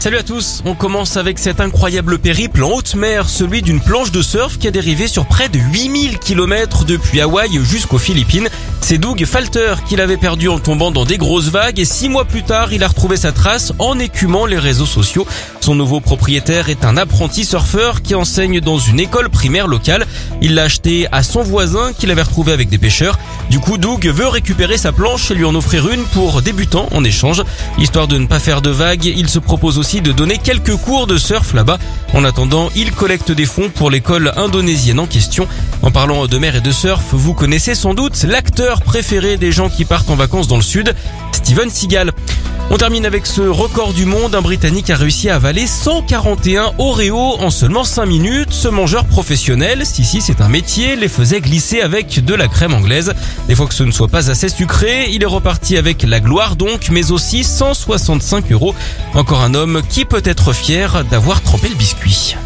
Salut à tous, on commence avec cet incroyable périple en haute mer, celui d'une planche de surf qui a dérivé sur près de 8000 km depuis Hawaï jusqu'aux Philippines. C'est Doug Falter qui l'avait perdu en tombant dans des grosses vagues et six mois plus tard, il a retrouvé sa trace en écumant les réseaux sociaux. Son nouveau propriétaire est un apprenti surfeur qui enseigne dans une école primaire locale. Il l'a acheté à son voisin qui l'avait retrouvé avec des pêcheurs. Du coup, Doug veut récupérer sa planche et lui en offrir une pour débutants en échange. Histoire de ne pas faire de vagues, il se propose aussi de donner quelques cours de surf là-bas. En attendant, il collecte des fonds pour l'école indonésienne en question. En parlant de mer et de surf, vous connaissez sans doute l'acteur préféré des gens qui partent en vacances dans le sud, Steven Seagal. On termine avec ce record du monde. Un Britannique a réussi à avaler 141 Oreos en seulement 5 minutes. Ce mangeur professionnel, si si c'est un métier, les faisait glisser avec de la crème anglaise. Des fois que ce ne soit pas assez sucré, il est reparti avec la gloire donc, mais aussi 165 euros. Encore un homme qui peut être fier d'avoir trempé le biscuit.